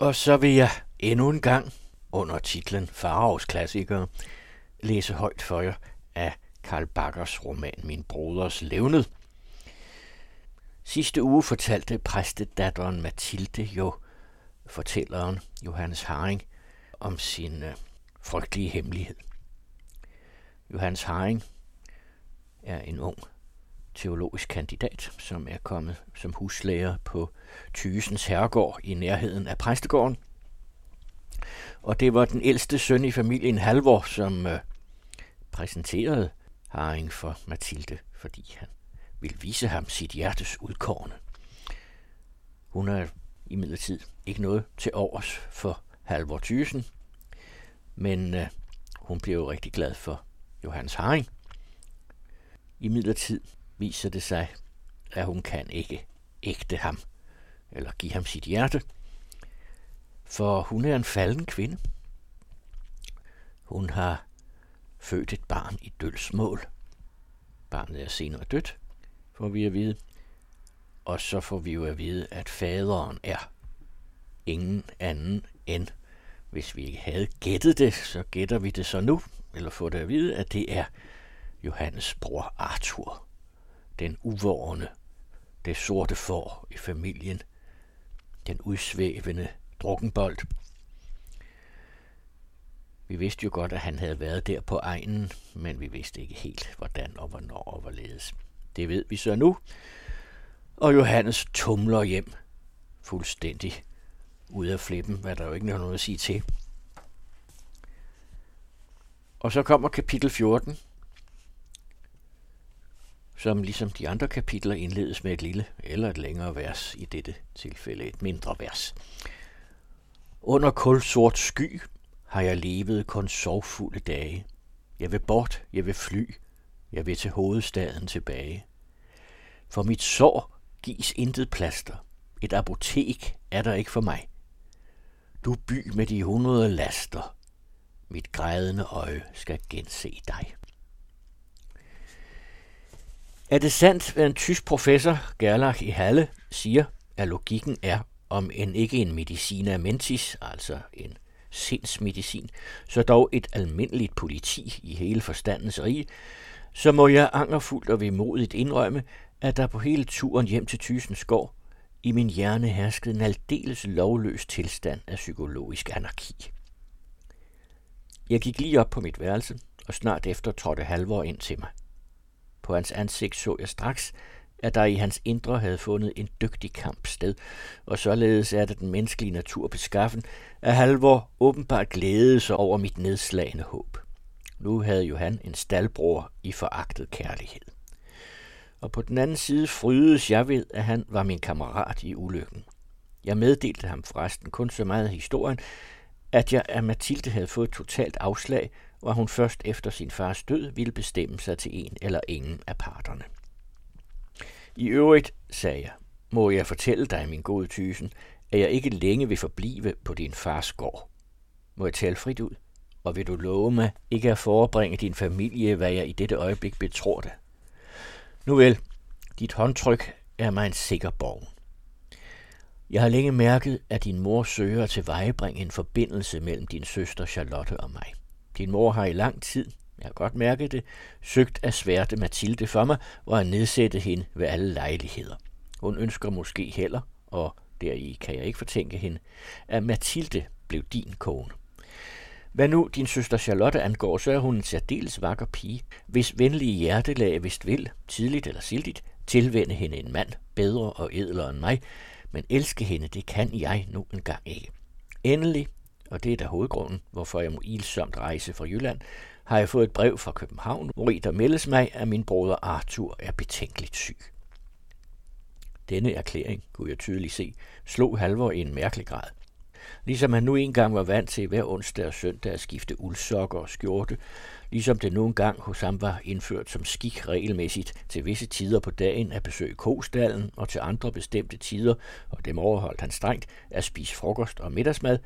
Og så vil jeg endnu en gang under titlen Faraos klassikere læse højt for jer af Karl Bakkers roman Min Broders Levned. Sidste uge fortalte præstedatteren Mathilde jo fortælleren Johannes Haring om sin øh, frygtelige hemmelighed. Johannes Haring er en ung teologisk kandidat, som er kommet som huslærer på Tysens herregård i nærheden af præstegården. Og det var den ældste søn i familien Halvor, som øh, præsenterede Haring for Mathilde, fordi han ville vise ham sit hjertes udkårne. Hun er imidlertid ikke noget til overs for Halvor Thysen, men øh, hun blev jo rigtig glad for Johannes Haring. I midlertid viser det sig, at hun kan ikke ægte ham, eller give ham sit hjerte, for hun er en falden kvinde. Hun har født et barn i dølsmål. Barnet er senere dødt, får vi at vide. Og så får vi jo at vide, at faderen er ingen anden end, hvis vi ikke havde gættet det, så gætter vi det så nu, eller får det at vide, at det er Johannes bror Arthur, den uvårende, det sorte får i familien, den udsvævende drukkenbold. Vi vidste jo godt, at han havde været der på egnen, men vi vidste ikke helt, hvordan og hvornår og hvorledes. Det ved vi så nu. Og Johannes tumler hjem fuldstændig ud af flippen, hvad der jo ikke er noget at sige til. Og så kommer kapitel 14, som ligesom de andre kapitler indledes med et lille eller et længere vers, i dette tilfælde et mindre vers. Under kulsort sky har jeg levet kun sorgfulde dage. Jeg vil bort, jeg vil fly, jeg vil til hovedstaden tilbage. For mit sår gives intet plaster. Et apotek er der ikke for mig. Du by med de hundrede laster. Mit grædende øje skal gense dig. Er det sandt, hvad en tysk professor, Gerlach i Halle, siger, at logikken er, om en ikke en medicina mentis, altså en sindsmedicin, så dog et almindeligt politi i hele forstandens rige, så må jeg angerfuldt og vemodigt indrømme, at der på hele turen hjem til Tysens gård i min hjerne herskede en aldeles lovløs tilstand af psykologisk anarki. Jeg gik lige op på mit værelse, og snart efter trådte Halvor ind til mig. På hans ansigt så jeg straks, at der i hans indre havde fundet en dygtig kamp sted, og således er det den menneskelige natur beskaffen, at Halvor åbenbart glædede sig over mit nedslagende håb. Nu havde jo han en staldbror i foragtet kærlighed. Og på den anden side frydes jeg ved, at han var min kammerat i ulykken. Jeg meddelte ham forresten kun så meget af historien, at jeg af Mathilde havde fået totalt afslag, hvor hun først efter sin fars død ville bestemme sig til en eller ingen af parterne. I øvrigt, sagde jeg, må jeg fortælle dig, min gode tysen, at jeg ikke længe vil forblive på din fars gård. Må jeg tale frit ud? Og vil du love mig ikke at forebringe din familie, hvad jeg i dette øjeblik betror dig? Nu vel, dit håndtryk er mig en sikker borg. Jeg har længe mærket, at din mor søger til vejebringe en forbindelse mellem din søster Charlotte og mig. Din mor har i lang tid, jeg har godt mærket det, søgt at sværte Mathilde for mig og at nedsætte hende ved alle lejligheder. Hun ønsker måske heller, og deri kan jeg ikke fortænke hende, at Mathilde blev din kone. Hvad nu din søster Charlotte angår, så er hun en særdeles vakker pige, hvis venlige hjertelag vist vil, tidligt eller sildigt, tilvende hende en mand, bedre og edlere end mig, men elske hende, det kan jeg nu engang ikke. Endelig, og det er da hovedgrunden, hvorfor jeg må ilsomt rejse fra Jylland, har jeg fået et brev fra København, hvor der meldes mig, at min bror Arthur er betænkeligt syg. Denne erklæring, kunne jeg tydeligt se, slog Halvor i en mærkelig grad. Ligesom han nu engang var vant til hver onsdag og søndag at skifte uldsokker og skjorte, ligesom det nu gang hos ham var indført som skik regelmæssigt til visse tider på dagen at besøge kostallen og til andre bestemte tider, og dem overholdt han strengt, at spise frokost og middagsmad.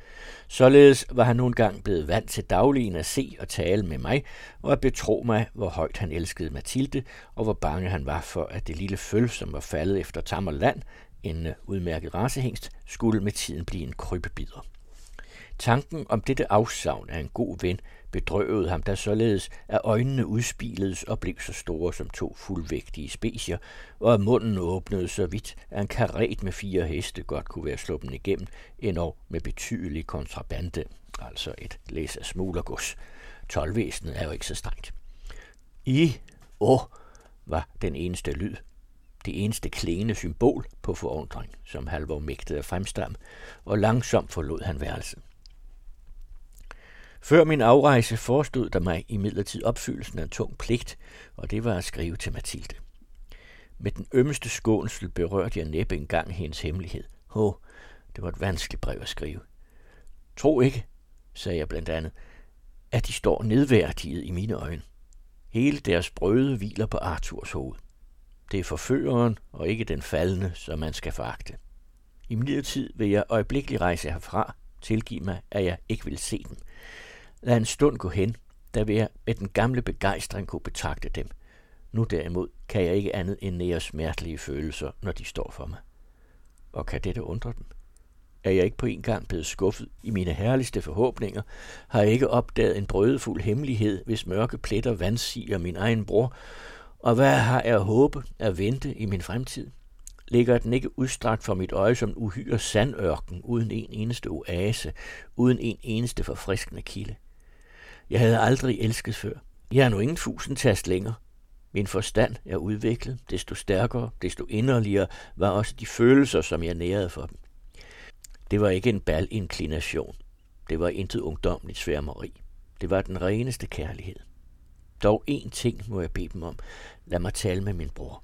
Således var han nu engang blevet vant til dagligen at se og tale med mig, og at betro mig, hvor højt han elskede Mathilde, og hvor bange han var for, at det lille føl, som var faldet efter Tammerland, en udmærket racehængst, skulle med tiden blive en krybbebider. Tanken om dette afsavn af en god ven bedrøvede ham da således, at øjnene udspiledes og blev så store som to fuldvægtige specier, og at munden åbnede så vidt, at en karet med fire heste godt kunne være sluppen igennem, endnu med betydelig kontrabande, altså et læs af smuglergods. Tolvvæsenet er jo ikke så strengt. I, å, var den eneste lyd, det eneste klingende symbol på forundring, som Halvor mægtede at fremstamme, og langsomt forlod han værelset. Før min afrejse forestod der mig i midlertid opfyldelsen af en tung pligt, og det var at skrive til Mathilde. Med den ømmeste skånsel berørte jeg næppe engang hendes hemmelighed. Åh, det var et vanskeligt brev at skrive. Tro ikke, sagde jeg blandt andet, at de står nedværdiget i mine øjne. Hele deres brøde hviler på Arthurs hoved. Det er forføreren og ikke den faldende, som man skal foragte. I min tid vil jeg øjeblikkeligt rejse herfra. tilgive mig, at jeg ikke vil se dem. Lad en stund gå hen, da vil jeg med den gamle begejstring kunne betragte dem. Nu derimod kan jeg ikke andet end nære smertelige følelser, når de står for mig. Og kan dette undre dem? Er jeg ikke på en gang blevet skuffet i mine herligste forhåbninger? Har jeg ikke opdaget en brødefuld hemmelighed, hvis mørke pletter vandsiger min egen bror? Og hvad har jeg at håbe at vente i min fremtid? ligger den ikke udstrakt for mit øje som en uhyre sandørken, uden en eneste oase, uden en eneste forfriskende kilde. Jeg havde aldrig elsket før. Jeg er nu ingen fusentast længere. Min forstand er udviklet, desto stærkere, desto inderligere var også de følelser, som jeg nærede for dem. Det var ikke en balinklination. Det var intet ungdomligt sværmeri. Det var den reneste kærlighed. Dog én ting må jeg bede dem om. Lad mig tale med min bror.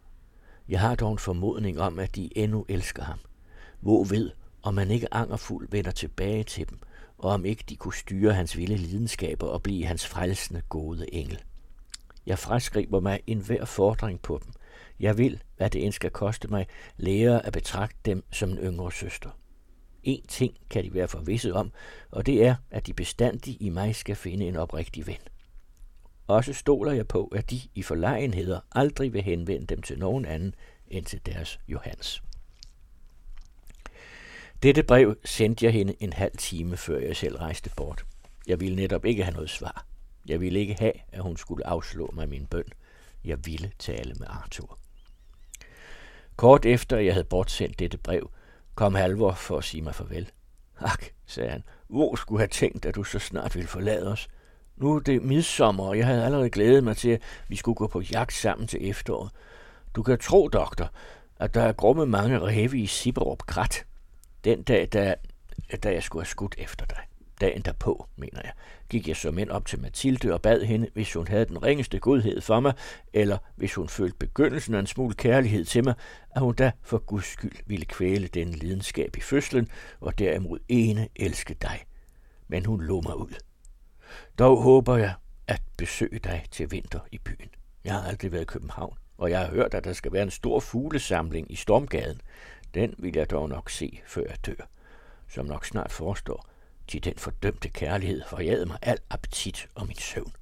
Jeg har dog en formodning om, at de endnu elsker ham. Hvor ved, om man ikke angerfuld vender tilbage til dem, og om ikke de kunne styre hans vilde lidenskaber og blive hans frelsende gode engel. Jeg fraskriver mig enhver fordring på dem. Jeg vil, hvad det end skal koste mig, lære at betragte dem som en yngre søster. En ting kan de være forvisset om, og det er, at de bestandig i mig skal finde en oprigtig ven. Også stoler jeg på, at de i forlegenheder aldrig vil henvende dem til nogen anden end til deres Johannes. Dette brev sendte jeg hende en halv time, før jeg selv rejste bort. Jeg ville netop ikke have noget svar. Jeg ville ikke have, at hun skulle afslå mig min bøn. Jeg ville tale med Arthur. Kort efter jeg havde bortsendt dette brev, kom Halvor for at sige mig farvel. Ak, sagde han, hvor skulle have tænkt, at du så snart ville forlade os? Nu er det midsommer, og jeg havde allerede glædet mig til, at vi skulle gå på jagt sammen til efteråret. Du kan tro, doktor, at der er grumme mange ræve i Siberup Krat. Den dag, da, da jeg skulle have skudt efter dig. Dagen derpå, mener jeg, gik jeg som ind op til Mathilde og bad hende, hvis hun havde den ringeste godhed for mig, eller hvis hun følte begyndelsen af en smule kærlighed til mig, at hun da for guds skyld ville kvæle den lidenskab i fødslen, og derimod ene elske dig. Men hun lå mig ud. Dog håber jeg at besøge dig til vinter i byen. Jeg har aldrig været i København, og jeg har hørt, at der skal være en stor fuglesamling i Stormgaden. Den vil jeg dog nok se, før jeg dør, som nok snart forestår, til den fordømte kærlighed forjagede mig al appetit og min søvn.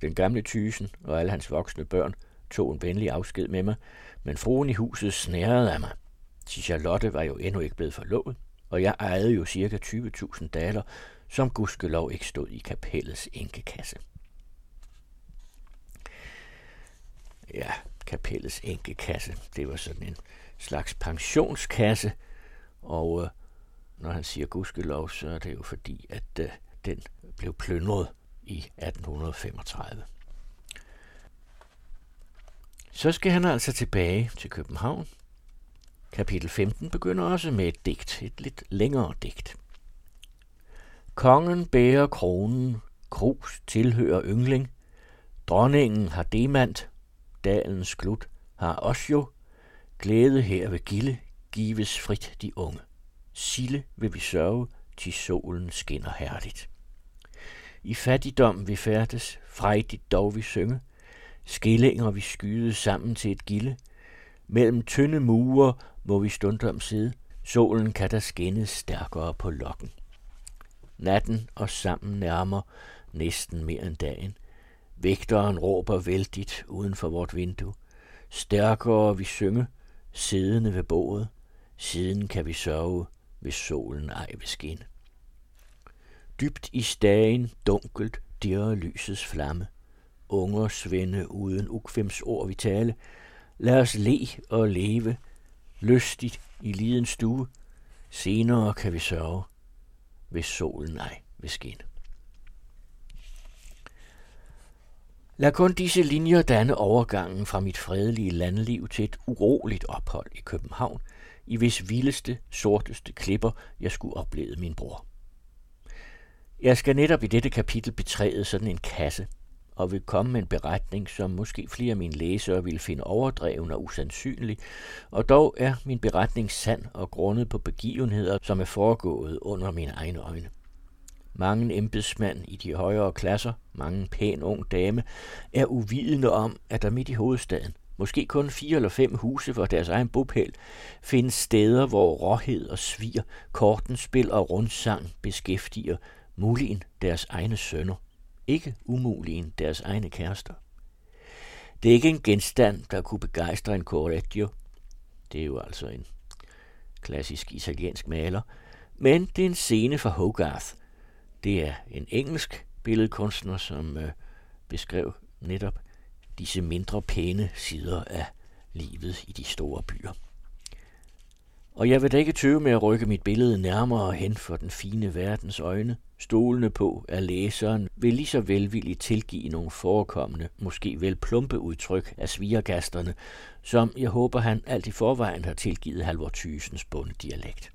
Den gamle tysen og alle hans voksne børn tog en venlig afsked med mig, men fruen i huset snærede af mig. Til Charlotte var jo endnu ikke blevet forlovet, og jeg ejede jo cirka 20.000 daler, som gudskelov ikke stod i kapellets enkekasse. Ja, kapellets enkekasse, det var sådan en slags pensionskasse, og øh, når han siger gudskelov, så er det jo fordi, at øh, den blev plyndret i 1835. Så skal han altså tilbage til København. Kapitel 15 begynder også med et digt, et lidt længere digt. Kongen bærer kronen, krus tilhører yngling, dronningen har demand, dalens klut, har Osjo, glæde her ved gilde, gives frit de unge. Sille vil vi sørge, til solen skinner herligt. I fattigdom vi færdes, frejdigt dog vi synge, skillinger vi skyde sammen til et gilde, mellem tynde mure må vi stundom sidde, solen kan der skinne stærkere på lokken. Natten og sammen nærmer næsten mere end dagen. Vægteren råber vældigt uden for vort vindue. Stærkere vi synge, siddende ved bådet. siden kan vi sørge, hvis solen ej vil skinne. Dybt i stagen, dunkelt, dirrer lysets flamme. Unger svende uden ukvems ord vi tale. Lad os le og leve, lystigt i lidens stue. Senere kan vi sørge, hvis solen ej vil skinne. Lad kun disse linjer danne overgangen fra mit fredelige landliv til et uroligt ophold i København, i hvis vildeste, sorteste klipper jeg skulle opleve min bror. Jeg skal netop i dette kapitel betræde sådan en kasse, og vil komme med en beretning, som måske flere af mine læsere vil finde overdreven og usandsynlig, og dog er min beretning sand og grundet på begivenheder, som er foregået under mine egne øjne. Mange embedsmænd i de højere klasser, mange pæn ung dame, er uvidende om, at der midt i hovedstaden, måske kun fire eller fem huse for deres egen bopæl, findes steder, hvor råhed og svir, kortenspil og rundsang beskæftiger muligen deres egne sønner, ikke umuligen deres egne kærester. Det er ikke en genstand, der kunne begejstre en Correggio. Det er jo altså en klassisk italiensk maler. Men det er en scene fra Hogarth. Det er en engelsk billedkunstner, som øh, beskrev netop disse mindre pæne sider af livet i de store byer. Og jeg vil da ikke tøve med at rykke mit billede nærmere hen for den fine verdens øjne, Stolene på, at læseren vil lige så velvilligt tilgive nogle forekommende, måske vel plumpe udtryk af svigergasterne, som jeg håber han alt i forvejen har tilgivet Halvor Thysens bunddialekt.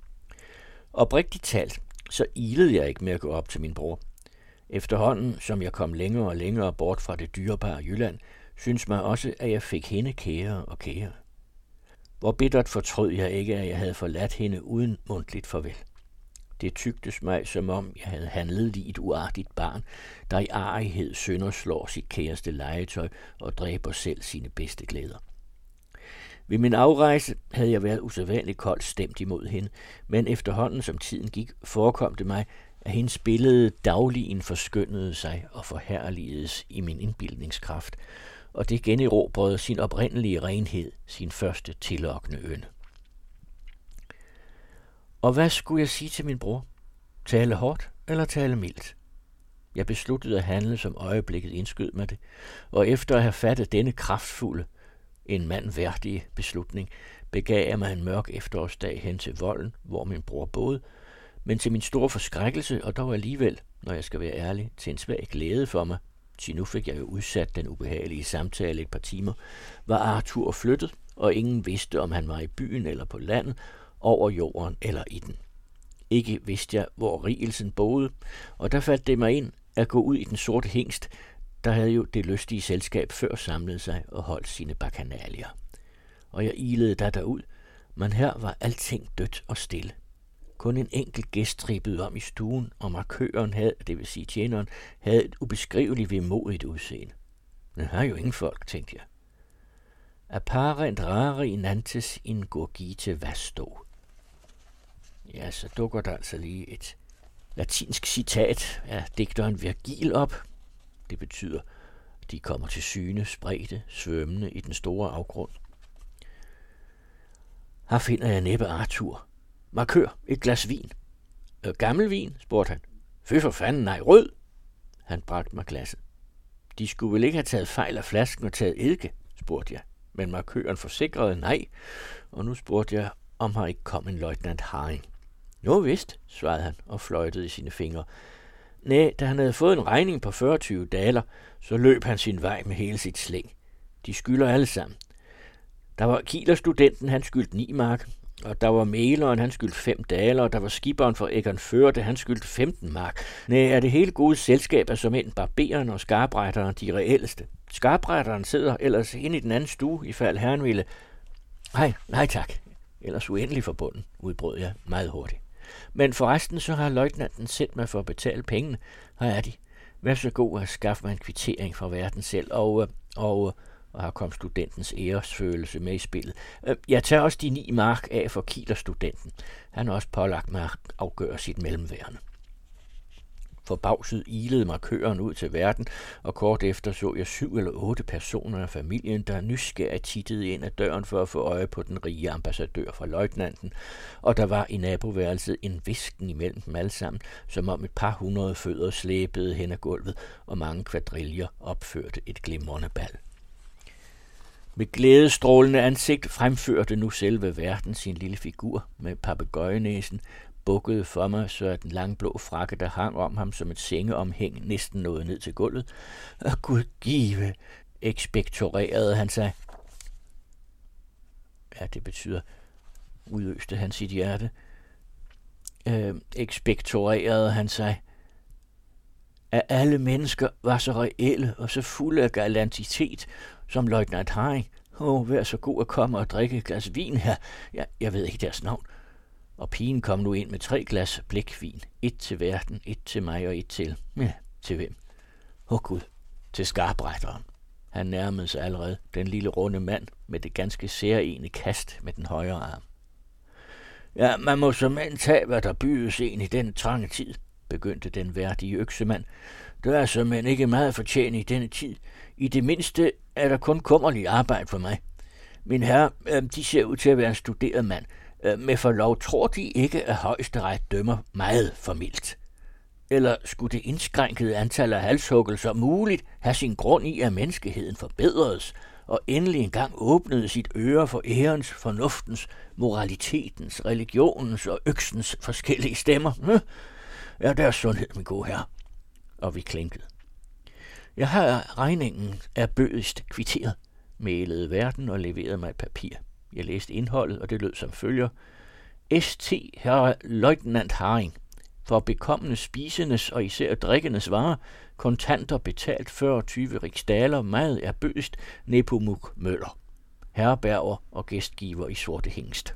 Oprigtigt talt, så ilede jeg ikke med at gå op til min bror. Efterhånden, som jeg kom længere og længere bort fra det dyrebare Jylland, synes mig også, at jeg fik hende kære og kære. Hvor bittert fortrød jeg ikke, at jeg havde forladt hende uden mundtligt farvel. Det tygtes mig, som om jeg havde handlet lige et uartigt barn, der i arighed sønderslår sit kæreste legetøj og dræber selv sine bedste glæder. Ved min afrejse havde jeg været usædvanligt koldt stemt imod hende, men efterhånden som tiden gik, forekom det mig, at hendes billede dagligen forskyndede sig og forherligedes i min indbildningskraft, og det generobrede sin oprindelige renhed, sin første tillokkende ønde. Og hvad skulle jeg sige til min bror? Tale hårdt eller tale mildt? Jeg besluttede at handle, som øjeblikket indskød mig det, og efter at have fattet denne kraftfulde, en mand værdig beslutning, begav jeg mig en mørk efterårsdag hen til volden, hvor min bror boede, men til min store forskrækkelse, og dog alligevel, når jeg skal være ærlig, til en svag glæde for mig, til nu fik jeg jo udsat den ubehagelige samtale et par timer, var Arthur flyttet, og ingen vidste, om han var i byen eller på landet, over jorden eller i den. Ikke vidste jeg, hvor rigelsen boede, og der faldt det mig ind at gå ud i den sorte hængst, der havde jo det lystige selskab før samlet sig og holdt sine bakanalier. Og jeg ilede der derud, men her var alting dødt og stille. Kun en enkelt gæst trippede om i stuen, og markøren havde, det vil sige tjeneren, havde et ubeskriveligt vemodigt udseende. Den har jo ingen folk, tænkte jeg. Apparent rari nantes in gorgite vasto. Ja, så dukker der altså lige et latinsk citat af digteren Virgil op. Det betyder, de kommer til syne, spredte, svømmende i den store afgrund. Her finder jeg næppe Arthur. Markør, et glas vin. Øh, gammel vin, spurgte han. Fy for fanden, nej, rød. Han bragte mig glasset. De skulle vel ikke have taget fejl af flasken og taget eddike, spurgte jeg. Men markøren forsikrede nej, og nu spurgte jeg, om her ikke kom en løjtnant Haring. Jo vist, svarede han og fløjtede i sine fingre. Næ, da han havde fået en regning på 40 daler, så løb han sin vej med hele sit slæng. De skylder alle sammen. Der var Kieler-studenten, han skyldte 9 mark, og der var maleren, han skyldte 5 daler, og der var skiberen for Egon Førte, han skyldte 15 mark. Næ, er det hele gode selskab er som en barberen og skarbrætteren de reelleste. Skarbrætteren sidder ellers inde i den anden stue, ifald herren ville... Nej, nej tak. Ellers uendelig forbunden, udbrød jeg meget hurtigt. Men forresten så har løjtnanten sendt mig for at betale pengene. Her er de. Vær så god at skaffe mig en kvittering fra verden selv, og, øh, og, øh, og her kom studentens æresfølelse med i spillet. Øh, jeg tager også de ni mark af for Kiler studenten. Han har også pålagt mig at afgøre sit mellemværende. Forbavset ilede markøren ud til verden, og kort efter så jeg syv eller otte personer af familien, der nysgerrigt tittede ind ad døren for at få øje på den rige ambassadør fra løjtnanten, og der var i naboværelset en visken imellem dem alle sammen, som om et par hundrede fødder slæbede hen ad gulvet, og mange kvadriller opførte et glimrende bal. Med glædestrålende ansigt fremførte nu selve verden sin lille figur med papegøjenæsen, bukkede for mig, så at den langblå frakke, der hang om ham som et sengeomhæng, næsten nåede ned til gulvet. Og Gud give, ekspektorerede han sig. Ja, det betyder, udøste han sit hjerte. Øh, ekspektorerede han sig. At alle mennesker var så reelle og så fulde af galantitet, som løjtnant Haring. Åh, oh, vær så god at komme og drikke et glas vin her. Ja, jeg ved ikke deres navn og pigen kom nu ind med tre glas blikvin. Et til verden, et til mig og et til... Ja, til hvem? Åh oh Gud, til skarbrætteren. Han nærmede sig allerede den lille runde mand med det ganske særlige kast med den højre arm. Ja, man må som mand tage, hvad der bydes en i den trange tid, begyndte den værdige øksemand. Der er som mand ikke meget fortjent i denne tid. I det mindste er der kun kummerlig arbejde for mig. Min herre, øh, de ser ud til at være en studeret mand, Øh, med forlov tror de ikke, at højesteret dømmer meget for mildt. Eller skulle det indskrænkede antal af halshuggelser muligt have sin grund i, at menneskeheden forbedredes, og endelig engang åbnede sit øre for ærens, fornuftens, moralitetens, religionens og øksens forskellige stemmer? Hm? Ja, der er sundhed, min gode herre. Og vi klinkede. Jeg har regningen er bødigst kvitteret, mælede verden og leverede mig et papir. Jeg læste indholdet, og det lød som følger. St. Herre Leutnant Haring. For bekommende spisendes og især drikkendes varer, kontanter betalt 40 riksdaler, meget er bøst, Nepomuk Møller. herrebærger og gæstgiver i Sorte Hængst.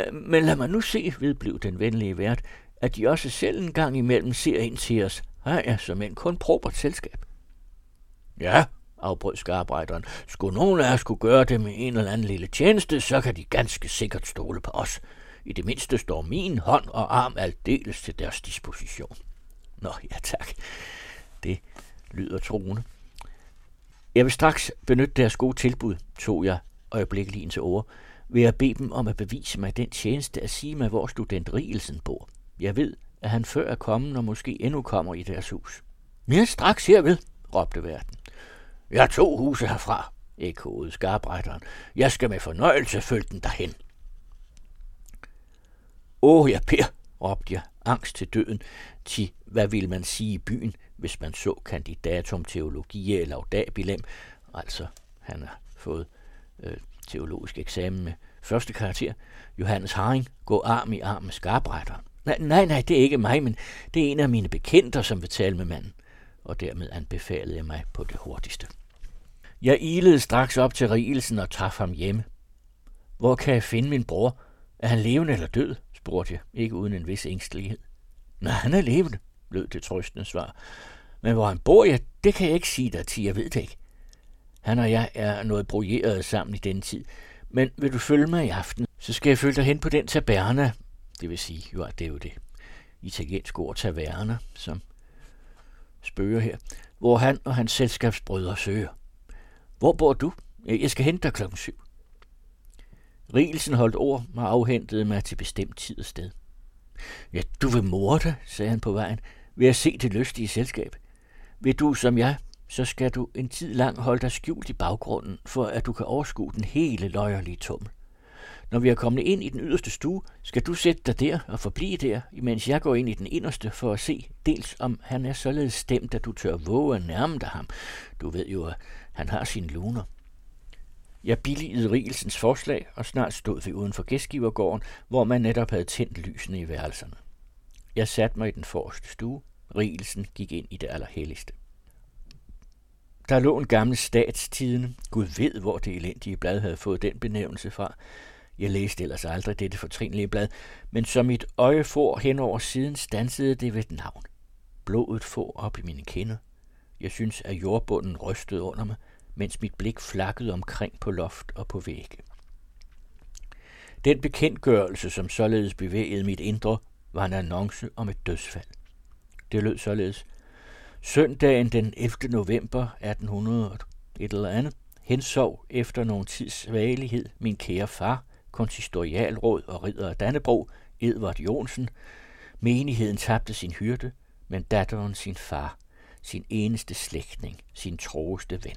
Øh, men lad mig nu se, vedblev den venlige vært, at de også selv en gang imellem ser ind til os. Har jeg som en kun propert selskab. Ja, afbrød skarbejderen. Skulle nogen af os skulle gøre det med en eller anden lille tjeneste, så kan de ganske sikkert stole på os. I det mindste står min hånd og arm aldeles til deres disposition. Nå, ja tak. Det lyder troende. Jeg vil straks benytte deres gode tilbud, tog jeg øjeblikkeligt til ord, ved at bede dem om at bevise mig den tjeneste at sige mig, hvor student Rielsen bor. Jeg ved, at han før er kommet og måske endnu kommer i deres hus. Mere straks herved, råbte verden. Jeg har to huse herfra, ekkoede skarbrætteren. Jeg skal med fornøjelse følge den derhen. Åh, ja, Per, råbte jeg, angst til døden, til hvad vil man sige i byen, hvis man så kandidatum teologi eller laudabilem, altså han har fået øh, teologisk eksamen med første karakter. Johannes Haring går arm i arm med skarbrætteren. Nej, nej, nej, det er ikke mig, men det er en af mine bekendte, som vil tale med manden. Og dermed anbefalede jeg mig på det hurtigste. Jeg ilede straks op til Rielsen og traf ham hjemme. Hvor kan jeg finde min bror? Er han levende eller død? spurgte jeg, ikke uden en vis ængstelighed. Nej, han er levende, lød det trøstende svar. Men hvor han bor, ja, det kan jeg ikke sige dig til, jeg ved det ikke. Han og jeg er noget brojeret sammen i den tid. Men vil du følge mig i aften, så skal jeg følge dig hen på den taberna. Det vil sige, jo, det er jo det italiensk ord taverna, som spøger her, hvor han og hans selskabsbrødre søger. Hvor bor du? Jeg skal hente dig klokken syv. Rielsen holdt ord og afhentede mig til bestemt tid og sted. Ja, du vil morde sagde han på vejen, ved at se det lystige selskab. Vil du som jeg, så skal du en tid lang holde dig skjult i baggrunden, for at du kan overskue den hele løjerlige tummel. Når vi er kommet ind i den yderste stue, skal du sætte dig der og forblive der, imens jeg går ind i den inderste for at se, dels om han er således stemt, at du tør våge at nærme dig ham. Du ved jo, at han har sine luner. Jeg billigede Rigelsens forslag, og snart stod vi uden for gæstgivergården, hvor man netop havde tændt lysene i værelserne. Jeg satte mig i den forreste stue. Rigelsen gik ind i det allerhelligste. Der lå en gammel statstidende. Gud ved, hvor det elendige blad havde fået den benævnelse fra. Jeg læste ellers aldrig dette fortrinlige blad, men som mit øje for hen over siden stansede det ved et navn. Blodet få op i mine kinder. Jeg synes, at jordbunden rystede under mig, mens mit blik flakkede omkring på loft og på vægge. Den bekendtgørelse, som således bevægede mit indre, var en annonce om et dødsfald. Det lød således. Søndagen den 11. november 1800 et eller andet hensov efter nogen tids svagelighed min kære far, konsistorialråd og ridder af Dannebro, Edvard Jonsen. Menigheden tabte sin hyrde, men datteren sin far, sin eneste slægtning, sin troeste ven.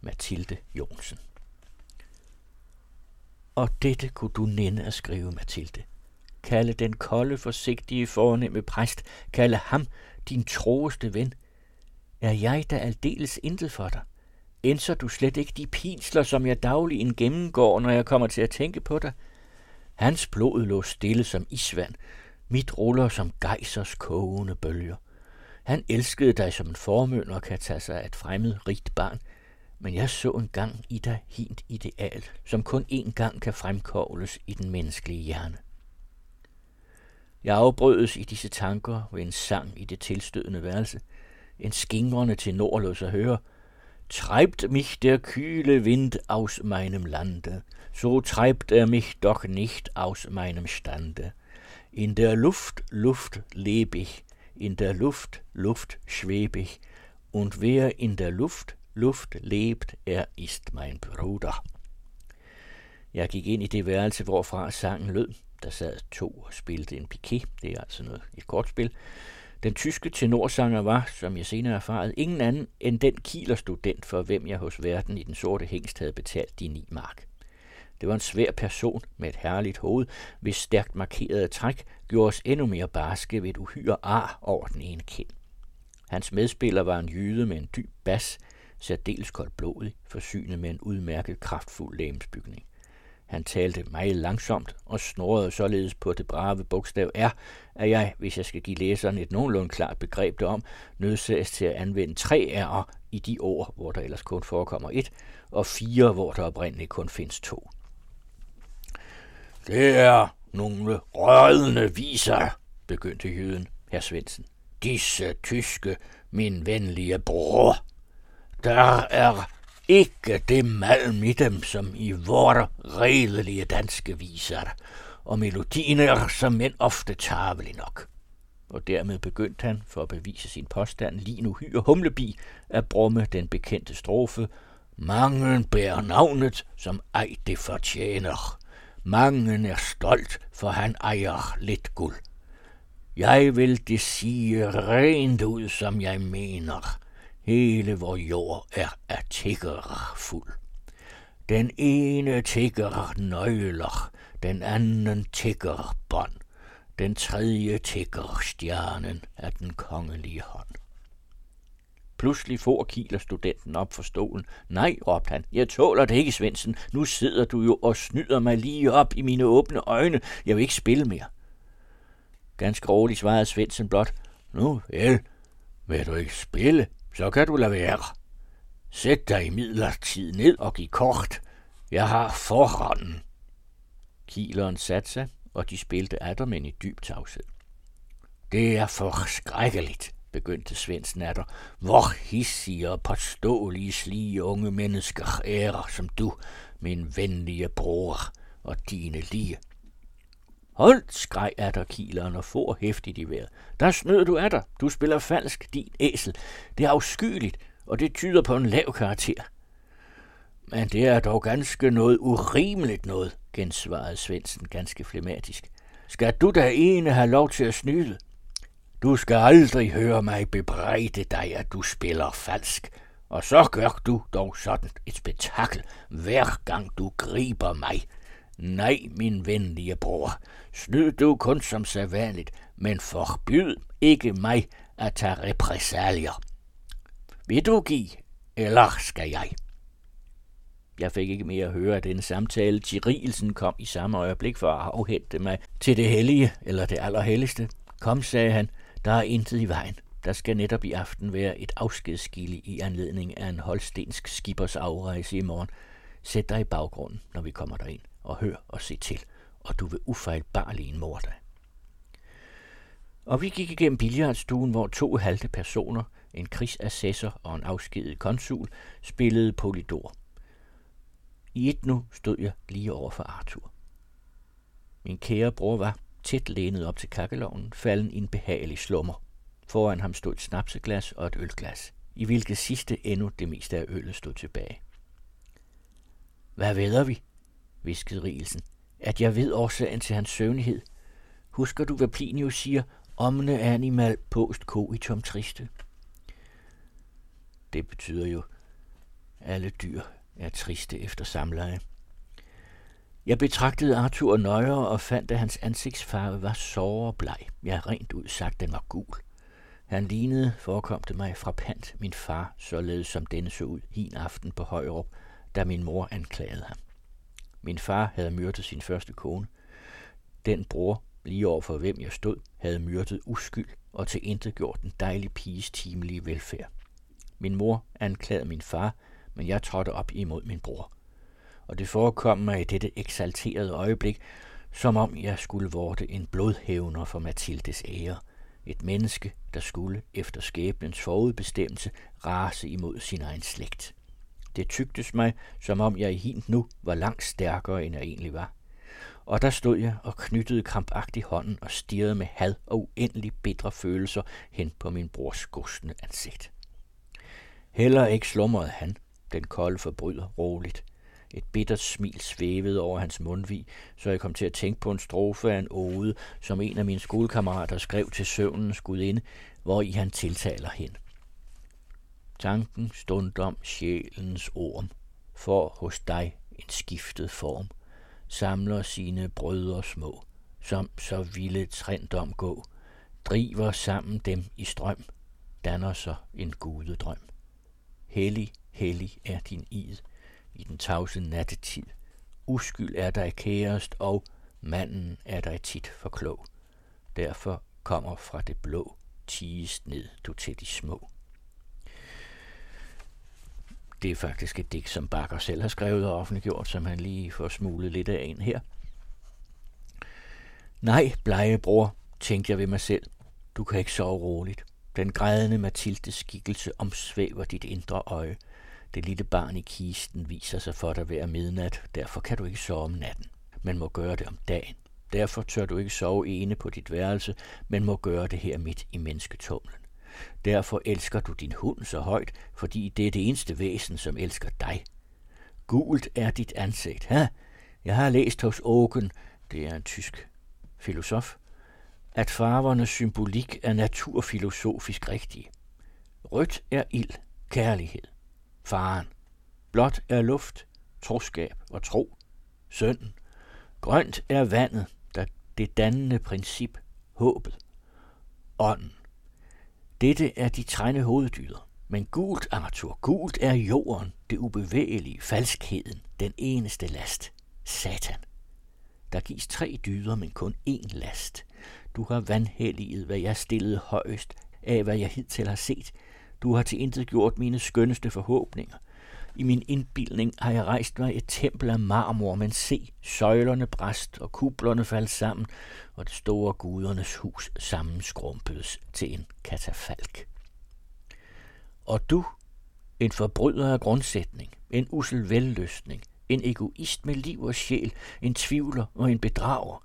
Mathilde Jonsen. Og dette kunne du nænde at skrive, Mathilde. Kalde den kolde, forsigtige, fornemme præst, kalde ham din troeste ven. Er jeg da aldeles intet for dig? Indser du slet ikke de pinsler, som jeg daglig gennemgår, når jeg kommer til at tænke på dig? Hans blod lå stille som isvand, mit ruller som gejsers kogende bølger. Han elskede dig som en formønder kan tage sig af et fremmed rigt barn, men jeg så en gang i dig hint ideal, som kun én gang kan fremkogles i den menneskelige hjerne. Jeg afbrødes i disse tanker ved en sang i det tilstødende værelse. En skingrende til nord lå sig høre. Treibt mich der kühle Wind aus meinem Lande, so treibt er mich doch nicht aus meinem Stande. In der Luft, Luft leb ich, in der Luft, Luft schwebe ich, und wer in der Luft, Luft lebt, er ist mein Bruder. Jeg gik ind i det værelse, hvorfra sangen lød. Der sad to og spillede en piquet, det er altså noget, et kortspil. Den tyske tenorsanger var, som jeg senere erfarede, ingen anden end den kilerstudent, for hvem jeg hos verden i den sorte hængst havde betalt de ni mark. Det var en svær person med et herligt hoved, hvis stærkt markerede træk gjorde os endnu mere barske ved et uhyre ar over den ene kind. Hans medspiller var en jyde med en dyb bas, særdeles koldblodig, forsynet med en udmærket kraftfuld lægemsbygning. Han talte meget langsomt og snorede således på det brave bogstav R, at jeg, hvis jeg skal give læseren et nogenlunde klart begreb derom, nødsages til at anvende tre R'er i de ord, hvor der ellers kun forekommer et, og fire, hvor der oprindeligt kun findes to. Det er nogle rørende viser, begyndte jøden, herr Svendsen. Disse tyske, min venlige bror. Der er ikke det malm i dem, som i vore redelige danske viser, og melodien er som mænd ofte tavelig nok. Og dermed begyndte han, for at bevise sin påstand, lige nu hyre humlebi, at brumme den bekendte strofe, Mangen bærer navnet, som ej det fortjener. Mangen er stolt, for han ejer lidt guld. Jeg vil det sige rent ud, som jeg mener. Hele vor jord er af tigger fuld. Den ene tigger nøgler, den anden tigger bånd, den tredje tigger stjernen af den kongelige hånd. Pludselig får kiler studenten op for stolen. Nej, råbte han, jeg tåler det ikke, Svendsen. Nu sidder du jo og snyder mig lige op i mine åbne øjne. Jeg vil ikke spille mere. Ganske roligt svarede Svendsen blot. Nu vel, vil du ikke spille? Så kan du lade være. Sæt dig i midlertid ned og giv kort. Jeg har forhånden. Kileren satte sig, og de spilte attermænd i dyb tavshed. Det er forskrækkeligt, begyndte Svendsen natter, Hvor hissige og påståelige slige unge mennesker ærer som du, min venlige bror og dine lige. Hold, skreg atter kileren og for hæftigt i vejret. Der snød du atter. Du spiller falsk, din æsel. Det er afskyeligt, og det tyder på en lav karakter. Men det er dog ganske noget urimeligt noget, gensvarede Svendsen ganske flematisk. Skal du da ene have lov til at snyde? Du skal aldrig høre mig bebrejde dig, at du spiller falsk. Og så gør du dog sådan et spektakel, hver gang du griber mig. Nej, min venlige bror, snyd du kun som sædvanligt, men forbyd ikke mig at tage repressalier. Vil du give, eller skal jeg? Jeg fik ikke mere at høre af denne samtale. Tirilsen kom i samme øjeblik for at afhente mig til det hellige, eller det allerhelligste. Kom, sagde han, der er intet i vejen. Der skal netop i aften være et afskedsskille i anledning af en holstensk skibers afrejse i morgen. Sæt dig i baggrunden, når vi kommer derind, og hør og se til, og du vil ufejlbarlig en mor dig. Og vi gik igennem billiardstuen, hvor to halte personer, en krigsassessor og en afskedet konsul, spillede Polydor. I et nu stod jeg lige over for Arthur. Min kære bror var, tæt lænet op til kakkeloven, falden i en behagelig slummer. Foran ham stod et snapseglas og et ølglas, i hvilket sidste endnu det meste af øllet stod tilbage. Hvad vedder vi? viskede Rielsen. At jeg ved årsagen til hans søvnighed. Husker du, hvad Plinius siger? Omne animal post coitum triste. Det betyder jo, alle dyr er triste efter samleje. Jeg betragtede Arthur nøjere og fandt, at hans ansigtsfarve var sårebleg. Ja, rent ud sagt, den var gul. Han lignede, forekom det mig, fra pant min far, således som denne så ud hin aften på Højrup, da min mor anklagede ham. Min far havde myrdet sin første kone. Den bror, lige over for hvem jeg stod, havde myrdet uskyld og til intet gjort den dejlige piges timelige velfærd. Min mor anklagede min far, men jeg trådte op imod min bror. Og det forekom mig i dette eksalterede øjeblik, som om jeg skulle vorte en blodhævner for Mathildes ære. Et menneske, der skulle efter skæbnens forudbestemmelse rase imod sin egen slægt. Det tygtes mig, som om jeg i hint nu var langt stærkere, end jeg egentlig var. Og der stod jeg og knyttede krampagtigt hånden og stirrede med had og uendelig bitre følelser hen på min brors gustende ansigt. Heller ikke slumrede han, den kolde forbryder, roligt. Et bittert smil svævede over hans mundvig, så jeg kom til at tænke på en strofe af en ode, som en af mine skolekammerater skrev til søvnens gudinde, hvor i han tiltaler hende. Tanken stund om sjælens orm, for hos dig en skiftet form, samler sine brødre små, som så ville trændom gå, driver sammen dem i strøm, danner så en gudedrøm. Hellig, hellig er din id i den tavse nattetid. Uskyld er dig kærest, og manden er dig tit for klog. Derfor kommer fra det blå, tigest ned du til de små. Det er faktisk et digt, som Bakker selv har skrevet og offentliggjort, som han lige får smuglet lidt af en her. Nej, blege bror, tænkte jeg ved mig selv. Du kan ikke sove roligt. Den grædende Mathildes skikkelse omsvæver dit indre øje. Det lille barn i kisten viser sig for dig hver midnat, derfor kan du ikke sove om natten, men må gøre det om dagen. Derfor tør du ikke sove ene på dit værelse, men må gøre det her midt i mennesketumlen. Derfor elsker du din hund så højt, fordi det er det eneste væsen, som elsker dig. Gult er dit ansigt, ha? Jeg har læst hos Åken, det er en tysk filosof, at farvernes symbolik er naturfilosofisk rigtig. Rødt er ild, kærlighed. Faren. Blåt er luft, troskab og tro. sønden. Grønt er vandet, der det dannende princip, håbet. Ånden. Dette er de trænde hoveddyder. Men gult, Arthur, gult er jorden, det ubevægelige, falskheden, den eneste last. Satan. Der gives tre dyder, men kun én last. Du har vandhelliget, hvad jeg stillede højst af, hvad jeg hidtil har set. Du har til intet gjort mine skønneste forhåbninger. I min indbildning har jeg rejst mig et tempel af marmor, men se, søjlerne bræst og kublerne faldt sammen, og det store gudernes hus sammenskrumpedes til en katafalk. Og du, en forbryder af grundsætning, en usel velløsning, en egoist med liv og sjæl, en tvivler og en bedrager,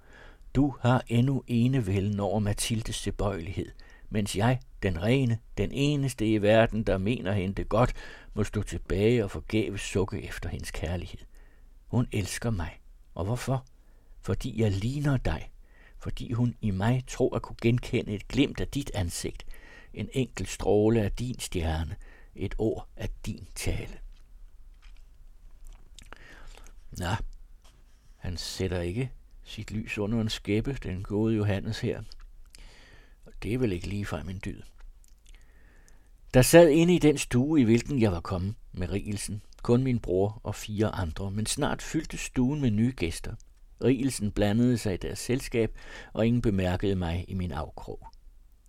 du har endnu enevælden over Mathildes tilbøjelighed, mens jeg, den rene, den eneste i verden, der mener hende det godt, må stå tilbage og forgæves sukke efter hendes kærlighed. Hun elsker mig. Og hvorfor? Fordi jeg ligner dig. Fordi hun i mig tror at kunne genkende et glimt af dit ansigt, en enkelt stråle af din stjerne, et ord af din tale. Nå, han sætter ikke sit lys under en skæppe, den gode Johannes her. Og det er vel ikke ligefrem en min dyd. Der sad inde i den stue, i hvilken jeg var kommet med Rielsen, kun min bror og fire andre, men snart fyldte stuen med nye gæster. Rielsen blandede sig i deres selskab, og ingen bemærkede mig i min afkrog.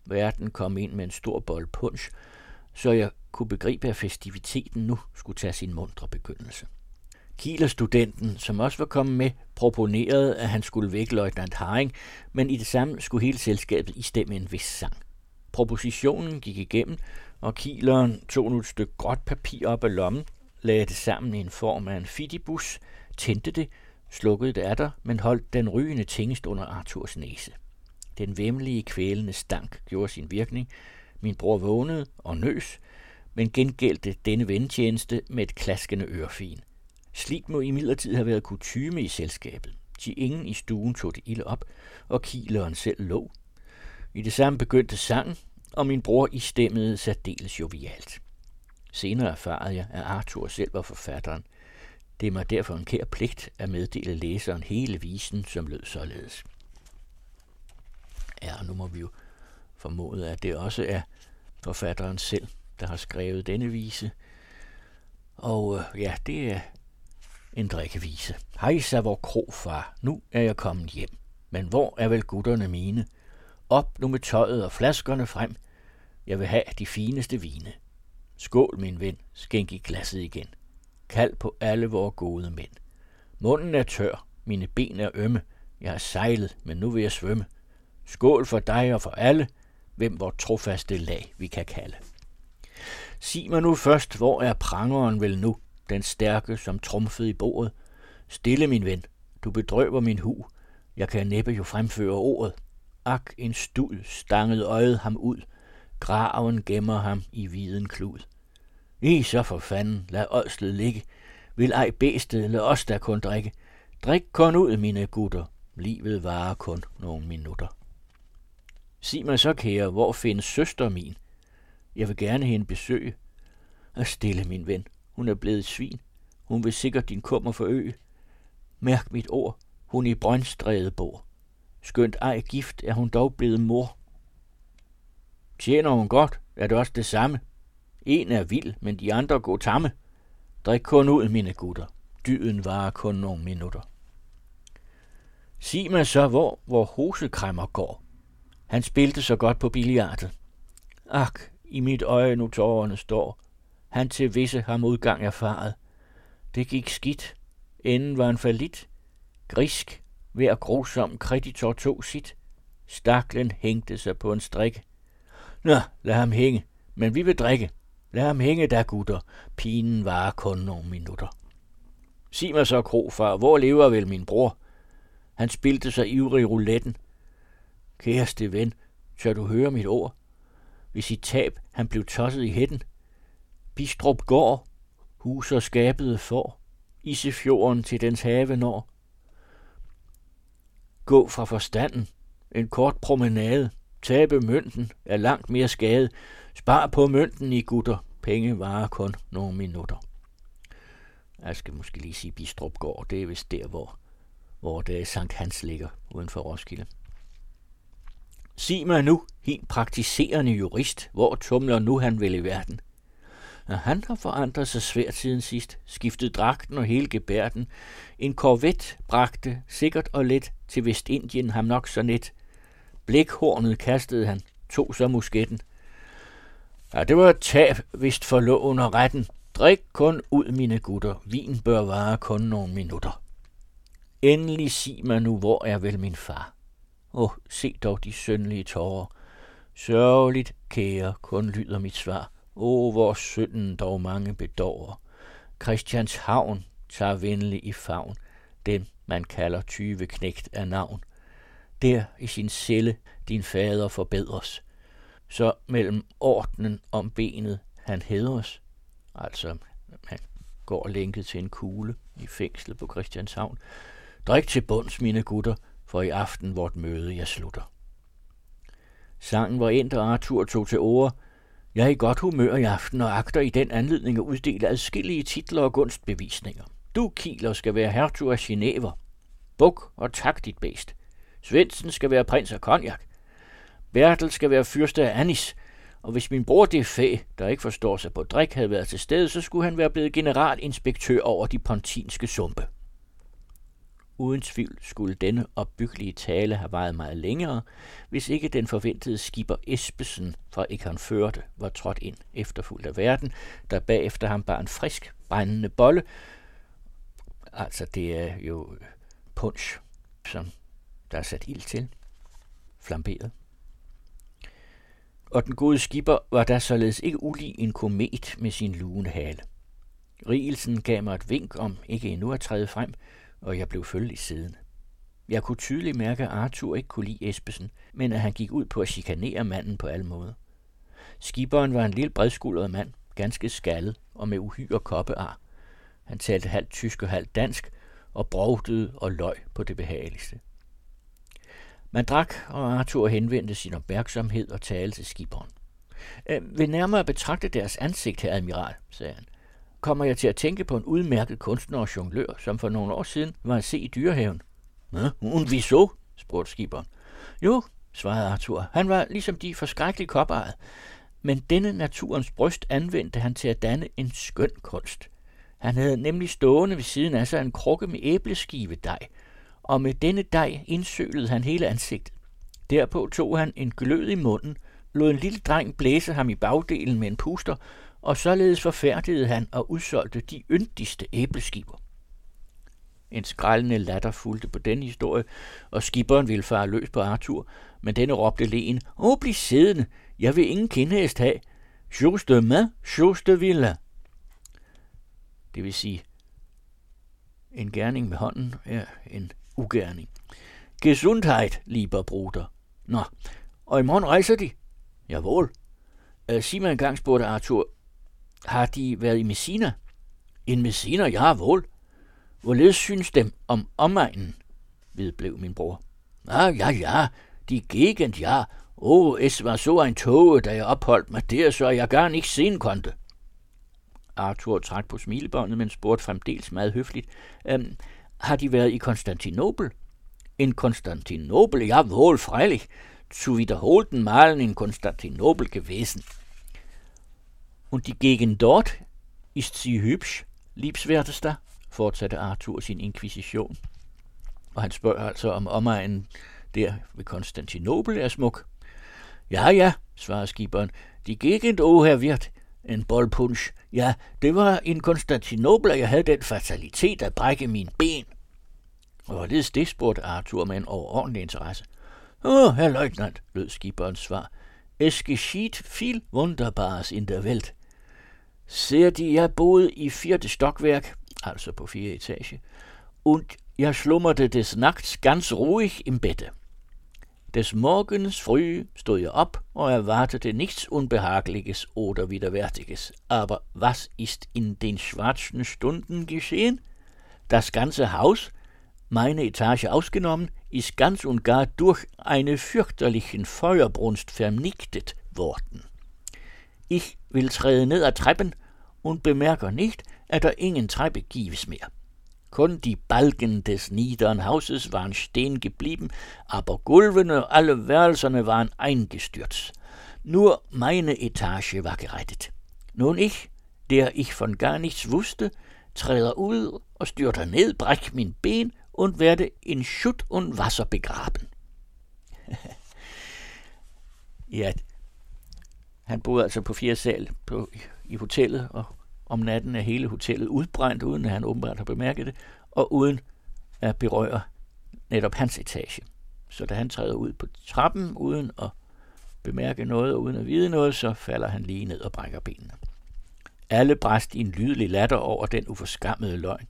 Verden kom ind med en stor bold punch, så jeg kunne begribe, at festiviteten nu skulle tage sin mundre begyndelse. Kieler-studenten, som også var kommet med, proponerede, at han skulle vække løjtnant Haring, men i det samme skulle hele selskabet istemme en vis sang. Propositionen gik igennem, og kileren tog nu et stykke gråt papir op af lommen, lagde det sammen i en form af en fidibus, tændte det, slukkede det af der, men holdt den rygende tingest under Arthurs næse. Den vemmelige kvælende stank gjorde sin virkning. Min bror vågnede og nøs, men gengældte denne ventjeneste med et klaskende ørefin. Slik må imidlertid have været kutyme i selskabet. De ingen i stuen tog det ilde op, og kileren selv lå. I det samme begyndte sangen, og min bror i stemmede særdeles jovialt. Senere erfarede jeg, at Arthur selv var forfatteren. Det er mig derfor en kær pligt at meddele læseren hele visen, som lød således. Ja, nu må vi jo formode, at det også er forfatteren selv, der har skrevet denne vise. Og øh, ja, det er en drikkevise. Hej, så vor krofar, nu er jeg kommet hjem. Men hvor er vel gutterne mine? Op nu med tøjet og flaskerne frem. Jeg vil have de fineste vine. Skål, min ven, skænk i glasset igen. Kald på alle vore gode mænd. Munden er tør, mine ben er ømme. Jeg har sejlet, men nu vil jeg svømme. Skål for dig og for alle, hvem vor trofaste lag vi kan kalde. Sig mig nu først, hvor er prangeren vel nu, den stærke, som trumfede i bordet? Stille, min ven, du bedrøver min hu. Jeg kan næppe jo fremføre ordet. Ak, en stud stangede øjet ham ud. Graven gemmer ham i viden klud. I så for fanden, lad ådslet ligge. Vil ej bæstet, lad os der kun drikke. Drik kun ud, mine gutter. Livet varer kun nogle minutter. Sig mig så, kære, hvor findes søster min? Jeg vil gerne hende besøge. Og stille, min ven. Hun er blevet svin. Hun vil sikkert din kummer forøge. Mærk mit ord. Hun i brøndstræde bor. Skønt ej gift er hun dog blevet mor. Tjener hun godt, er det også det samme. En er vild, men de andre går tamme. Drik kun ud, mine gutter. Dyden varer kun nogle minutter. Sig mig så, hvor hvor hosekræmmer går. Han spilte så godt på billiardet. Ak, i mit øje nu tårerne står. Han til visse har modgang erfaret. Det gik skidt. Enden var en falit. Grisk, hver grusom kreditor tog sit. Staklen hængte sig på en strik. Nå, lad ham hænge, men vi vil drikke. Lad ham hænge der, gutter. Pinen var kun nogle minutter. Sig mig så, krofar, hvor lever vel min bror? Han spilte sig ivrig i rouletten. Kæreste ven, tør du høre mit ord? Ved sit tab, han blev tosset i hætten. Bistrup går, hus og skabede for, Isefjorden til dens have når. Gå fra forstanden, en kort promenade, tabe mønten er langt mere skade. Spar på mønten i gutter, penge varer kun nogle minutter. Jeg skal måske lige sige Bistrup går, det er vist der, hvor, hvor det er Sankt Hans ligger uden for Roskilde. Sig mig nu, helt praktiserende jurist, hvor tumler nu han vel i verden? At han har forandret sig svært siden sidst, skiftet dragten og hele gebærden. En korvet bragte, sikkert og let, til Vestindien ham nok så net. Blikhornet kastede han, tog så musketten. Ja, det var et tab, vist for loven og retten. Drik kun ud, mine gutter. Vin bør vare kun nogle minutter. Endelig sig mig nu, hvor er vel min far? Åh, oh, se dog de søndelige tårer. Sørgeligt, kære, kun lyder mit svar. O, hvor synden dog mange bedårer. Christianshavn tager venlig i favn, den man kalder tyve knægt af navn. Der i sin celle din fader forbedres. Så mellem ordnen om benet han hedres, altså han går lænket til en kugle i fængslet på Christianshavn. Drik til bunds, mine gutter, for i aften vort møde jeg slutter. Sangen var endt, og Arthur tog til ord. Jeg er i godt humør i aften og agter i den anledning at uddele adskillige titler og gunstbevisninger. Du, Kieler, skal være hertug af Geneva. Buk og tak dit bedst. Svendsen skal være prins af konjak. Bertel skal være fyrste af Anis. Og hvis min bror det fæ, der ikke forstår sig på drik, havde været til stede, så skulle han være blevet generalinspektør over de pontinske sumpe. Uden tvivl skulle denne opbyggelige tale have vejet meget længere, hvis ikke den forventede skipper Espesen fra Førte var trådt ind efterfulgt af verden, der bagefter ham bar en frisk, brændende bolle. Altså, det er jo punch, som der er sat ild til. Flamberet. Og den gode skipper var der således ikke ulig en komet med sin lune hale. Rigelsen gav mig et vink om ikke endnu at træde frem, og jeg blev følgelig siddende. Jeg kunne tydeligt mærke, at Arthur ikke kunne lide Espesen, men at han gik ud på at chikanere manden på alle måder. Skiberen var en lille bredskuldret mand, ganske skaldet og med uhyre koppear. Han talte halvt tysk og halvt dansk, og brugtede og løg på det behageligste. Man drak, og Arthur henvendte sin opmærksomhed og talte til skiberen. Øh, Ved nærmere betragte deres ansigt, herre admiral, sagde han, kommer jeg til at tænke på en udmærket kunstner og jonglør, som for nogle år siden var at se i dyrehaven. Hvad? und vi så, spurgte skiberen. Jo, svarede Arthur. Han var ligesom de forskrækkelige koppejet. Men denne naturens bryst anvendte han til at danne en skøn kunst. Han havde nemlig stående ved siden af sig en krukke med æbleskive dej, og med denne dej indsølede han hele ansigtet. Derpå tog han en glød i munden, lod en lille dreng blæse ham i bagdelen med en puster, og således forfærdede han og udsolgte de yndigste æbleskiver. En skrællende latter fulgte på den historie, og skiberen ville fare løs på Arthur, men denne råbte len, Åh, bliv siddende, jeg vil ingen kindhæst have. Chose de main, chose de villa. Det vil sige, en gerning med hånden er en ugerning. Gesundheit, lieber bruder. Nå, og i morgen rejser de? Jawohl. Äh, uh, sig mig engang, spurgte Arthur, har de været i Messina? En Messina, jawohl. Hvorledes synes dem om omegnen? vedblev min bror. Ah, ja, ja, de Gegend, ja. Oh, es var så en tog, da jeg opholdt mig der, så jeg gar ikke sehen konnte. Arthur trak på smilebåndet, men spurgte fremdeles meget høfligt. Øhm, har de været i Konstantinopel? In Konstantinopel, ja wohl, freilich. Zu wiederholten Malen in Konstantinopel gewesen. Und die Gegend dort, ist sie hübsch, liebswertester? fortsatte Arthur sin inkvisition. Og han spørger altså, om omegnen der ved Konstantinopel er smuk. Ja, ja, svarer skiberen. De Gegend, oh her wird, en boldpunch. Ja, det var en Konstantinopel, og jeg havde den fatalitet at brække min ben. Og hvorledes det, spurgte Arthur med en overordentlig interesse. Åh, oh, herr løjtnant, lød skiberens svar. Es geschieht viel Wunderbares in der Welt. Ser de, jeg boede i fjerde stokværk, altså på fire etage, und jeg slummerte des Nachts ganz ruhig im Bette. Des Morgens früh stod jeg op og erwartete nichts Unbehagliches oder Widerwärtiges. Aber was ist in den schwarzen Stunden geschehen? Das ganze Haus, meine Etage ausgenommen, ist ganz und gar durch eine fürchterlichen Feuerbrunst vernichtet worden. Ich will træde ned ad Treppen und bemerker nicht, at der ingen Treppe gives mehr. Kun die Balken des niederen Hauses waren stehen geblieben, aber Gulvene alle Wärlserne waren eingestürzt. Nur meine Etage war gerettet. Nun ich, der ich von gar nichts wusste, träder ud og styrter ned, bræk min ben und werde in Schutt und Wasser begraben. ja, han boede altså på fire sal på, i hotellet, og om natten er hele hotellet udbrændt, uden at han åbenbart har bemærket det, og uden at berøre netop hans etage. Så da han træder ud på trappen, uden at bemærke noget og uden at vide noget, så falder han lige ned og brækker benene. Alle bræst i en lydelig latter over den uforskammede løgn.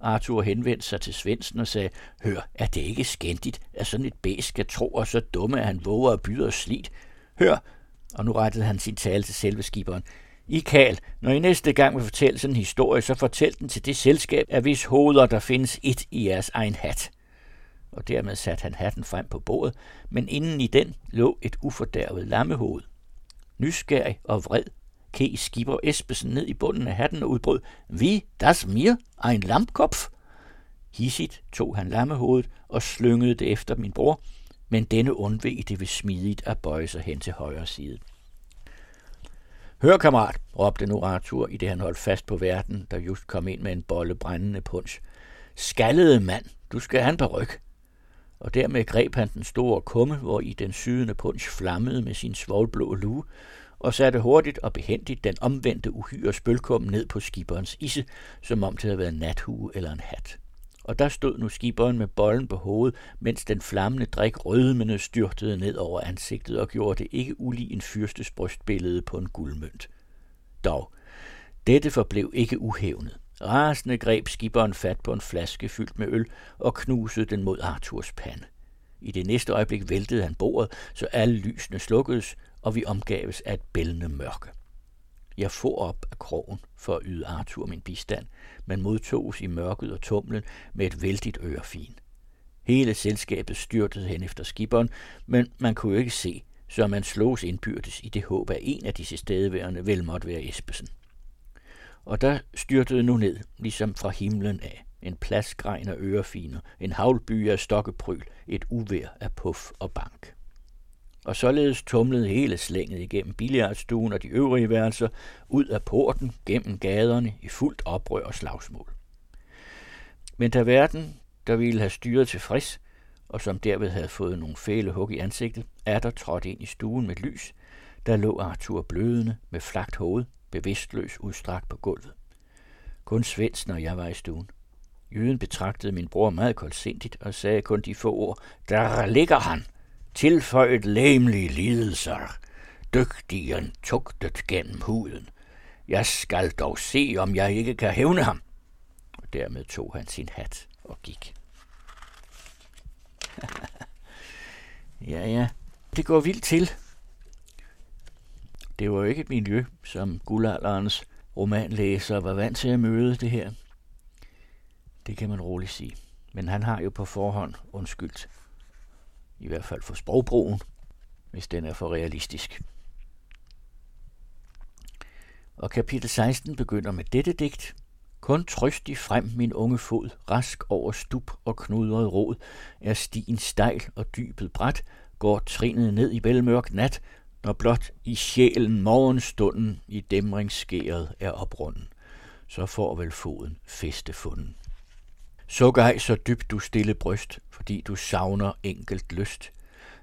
Arthur henvendte sig til Svendsen og sagde, Hør, er det ikke skændigt, at sådan et bæs skal tro og så dumme, at han våger at byde os slit? Hør, og nu rettede han sin tale til selve skiberen. I Kal, når I næste gang vil fortælle sådan en historie, så fortæl den til det selskab, af hvis hoveder der findes et i jeres egen hat. Og dermed satte han hatten frem på bordet, men inden i den lå et ufordærvet lammehoved. Nysgerrig og vred kæ skipper Espesen ned i bunden af hatten og udbrød, Vi, das mir, ein lampkopf. Hissigt tog han lammehovedet og slyngede det efter min bror, men denne undveg det ved smidigt at bøje sig hen til højre side. Hør, kammerat, råbte nu Arthur, i det han holdt fast på verden, der just kom ind med en bolle brændende punch. Skallede mand, du skal have en ryg. Og dermed greb han den store kumme, hvor i den sydende punch flammede med sin svovlblå lue, og satte hurtigt og behendigt den omvendte uhyre spølkum ned på skiberens isse, som om det havde været nathue eller en hat og der stod nu skiberen med bollen på hovedet, mens den flammende drik rødmende styrtede ned over ansigtet og gjorde det ikke ulig en fyrstes brystbillede på en guldmønt. Dog, dette forblev ikke uhævnet. Rasende greb skiberen fat på en flaske fyldt med øl og knusede den mod Arthurs pande. I det næste øjeblik væltede han bordet, så alle lysene slukkedes, og vi omgaves af et bældende mørke. Jeg for op af krogen for at yde Arthur min bistand, men modtoges i mørket og tumlen med et vældigt ørefin. Hele selskabet styrtede hen efter skiberen, men man kunne jo ikke se, så man slogs indbyrdes i det håb, at en af disse stedværende vel måtte være Espesen. Og der styrtede nu ned, ligesom fra himlen af, en pladsgregn af ørefiner, en havlby af stokkepryl, et uvær af puff og bank. Og således tumlede hele slænget igennem billiardstuen og de øvrige værelser, ud af porten, gennem gaderne, i fuldt oprør og slagsmål. Men da verden, der ville have styret tilfreds, og som derved havde fået nogle fæle hug i ansigtet, er der trådt ind i stuen med lys, der lå Arthur blødende med flagt hoved, bevidstløs udstrakt på gulvet. Kun Svendsen og jeg var i stuen. Jøden betragtede min bror meget koldsindigt og sagde kun de få ord, der ligger han, tilføjet læmlige lidelser, dygtigen tugtet gennem huden. Jeg skal dog se, om jeg ikke kan hævne ham. Og dermed tog han sin hat og gik. ja, ja, det går vildt til. Det var jo ikke et miljø, som guldalderens romanlæser var vant til at møde det her. Det kan man roligt sige. Men han har jo på forhånd undskyldt. I hvert fald for sprogbrugen, hvis den er for realistisk. Og kapitel 16 begynder med dette digt. Kun trøstig frem min unge fod, rask over stup og knudret rod, er stien stejl og dybet bræt, går trinet ned i bælmørk nat, når blot i sjælen morgenstunden i dæmringsskæret er oprunden. Så får vel foden feste funden. Suk ej så dybt du stille bryst, fordi du savner enkelt lyst.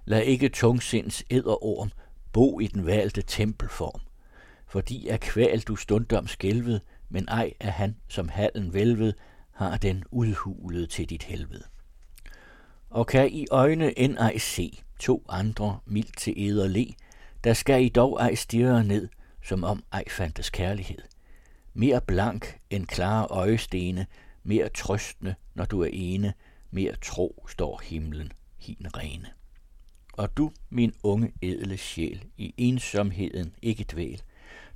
Lad ikke tungsinds æderorm bo i den valgte tempelform. Fordi er kval du stundom skælvet, men ej er han, som hallen velved, har den udhulet til dit helvede. Og kan i øjne end ej se to andre mildt til eder le, der skal I dog ej stirre ned, som om ej fandtes kærlighed. Mere blank end klare øjestene, mere trøstende, når du er ene, mere tro står himlen, hin rene. Og du, min unge edle sjæl, i ensomheden ikke dvæl,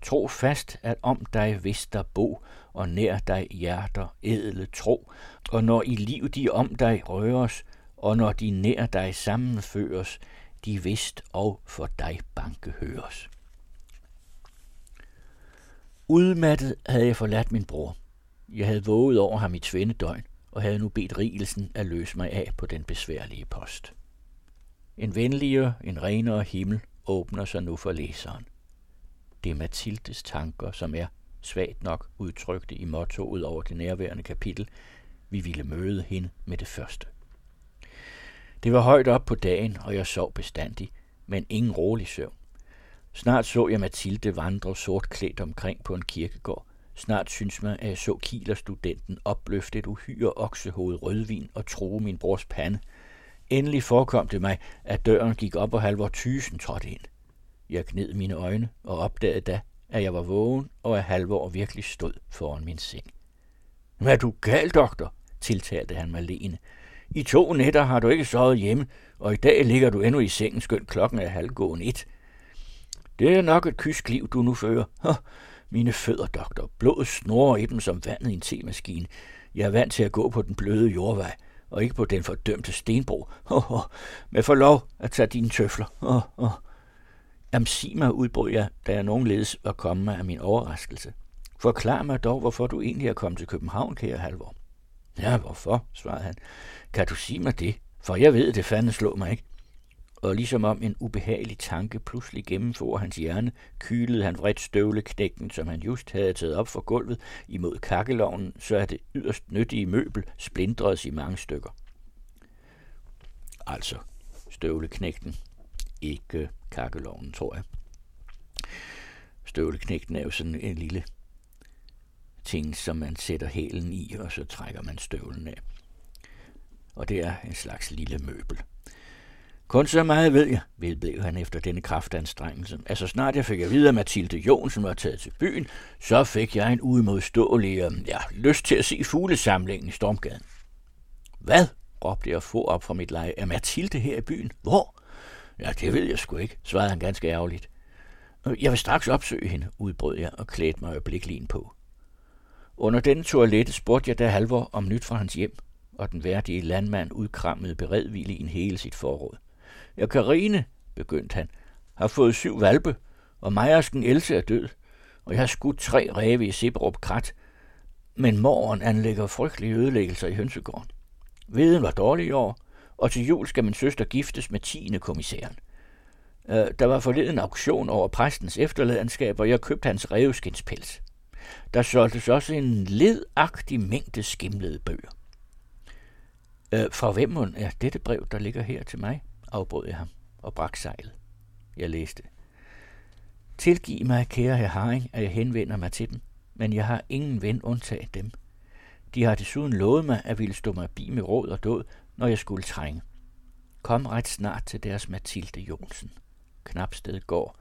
tro fast, at om dig vist der bo, og nær dig hjerter edle tro, og når i liv de om dig røres, og når de nær dig sammenføres, de vist og for dig banke høres. Udmattet havde jeg forladt min bror. Jeg havde våget over ham i tvindedøgn, og havde nu bedt Rigelsen at løse mig af på den besværlige post. En venligere, en renere himmel åbner sig nu for læseren. Det er Mathildes tanker, som er svagt nok udtrykte i mottoet over det nærværende kapitel. Vi ville møde hende med det første. Det var højt op på dagen, og jeg sov bestandig, men ingen rolig søvn. Snart så jeg Mathilde vandre sort klædt omkring på en kirkegård. Snart synes man, at jeg så kilerstudenten opløfte et uhyre oksehoved rødvin og true min brors pande. Endelig forekom det mig, at døren gik op og halvor tysen trådte ind. Jeg gned mine øjne og opdagede da, at jeg var vågen, og at halvor virkelig stod foran min seng. Hvad er du gal, doktor? tiltalte han mig lene. I to nætter har du ikke sovet hjemme, og i dag ligger du endnu i sengen, skønt klokken er halvgåen et. Det er nok et kysk liv, du nu fører. Mine fødder, doktor. Blodet snorer i dem som vandet i en temaskine. Jeg er vant til at gå på den bløde jordvej, og ikke på den fordømte stenbro. Oh, oh, med for lov at tage dine tøfler. Oh, oh. Jamen sig mig, udbrød jeg, da jeg nogenledes var kommet af min overraskelse. Forklar mig dog, hvorfor du egentlig er kommet til København, kære Halvor. Ja, hvorfor, svarede han. Kan du sige mig det? For jeg ved, det fanden slå mig ikke. Og ligesom om en ubehagelig tanke pludselig gennemfor hans hjerne, kylede han vredt støvleknækken, som han just havde taget op fra gulvet imod kakkelovnen, så er det yderst nyttige møbel splindredes i mange stykker. Altså, støvleknægten, ikke kakkelovnen, tror jeg. Støvleknægten er jo sådan en lille ting, som man sætter hælen i, og så trækker man støvlen af. Og det er en slags lille møbel. Kun så meget ved jeg, vedblev han efter denne kraftanstrengelse, at så snart jeg fik at vide, at Mathilde Jonsen var taget til byen, så fik jeg en uimodståelig øh, ja, lyst til at se fuglesamlingen i Stormgaden. Hvad? råbte jeg få op fra mit leje. Er Mathilde her i byen? Hvor? Ja, det ved jeg sgu ikke, svarede han ganske ærgerligt. Øh, jeg vil straks opsøge hende, udbrød jeg og klædte mig øjebliklin på. Under denne toilette spurgte jeg da Halvor om nyt fra hans hjem, og den værdige landmand udkrammede beredvillig hele sit forråd. Ja, Karine, begyndte han, har fået syv valpe, og Mejersken Else er død, og jeg har skudt tre ræve i Sibrup Krat, men morgen anlægger frygtelige ødelæggelser i hønsegården. Veden var dårlig i år, og til jul skal min søster giftes med tiende kommissæren. Øh, der var forleden auktion over præstens efterladenskab, og jeg købte hans reveskinspels. Der solgtes også en ledagtig mængde skimlede bøger. Øh, fra hvem er dette brev, der ligger her til mig? Afbrød jeg ham og brak sejlet. Jeg læste. Tilgiv mig, kære herr Haring, at jeg henvender mig til dem, men jeg har ingen ven undtaget dem. De har desuden lovet mig, at ville stå mig bi med råd og død, når jeg skulle trænge. Kom ret snart til deres Mathilde Jonsen. Knapsted går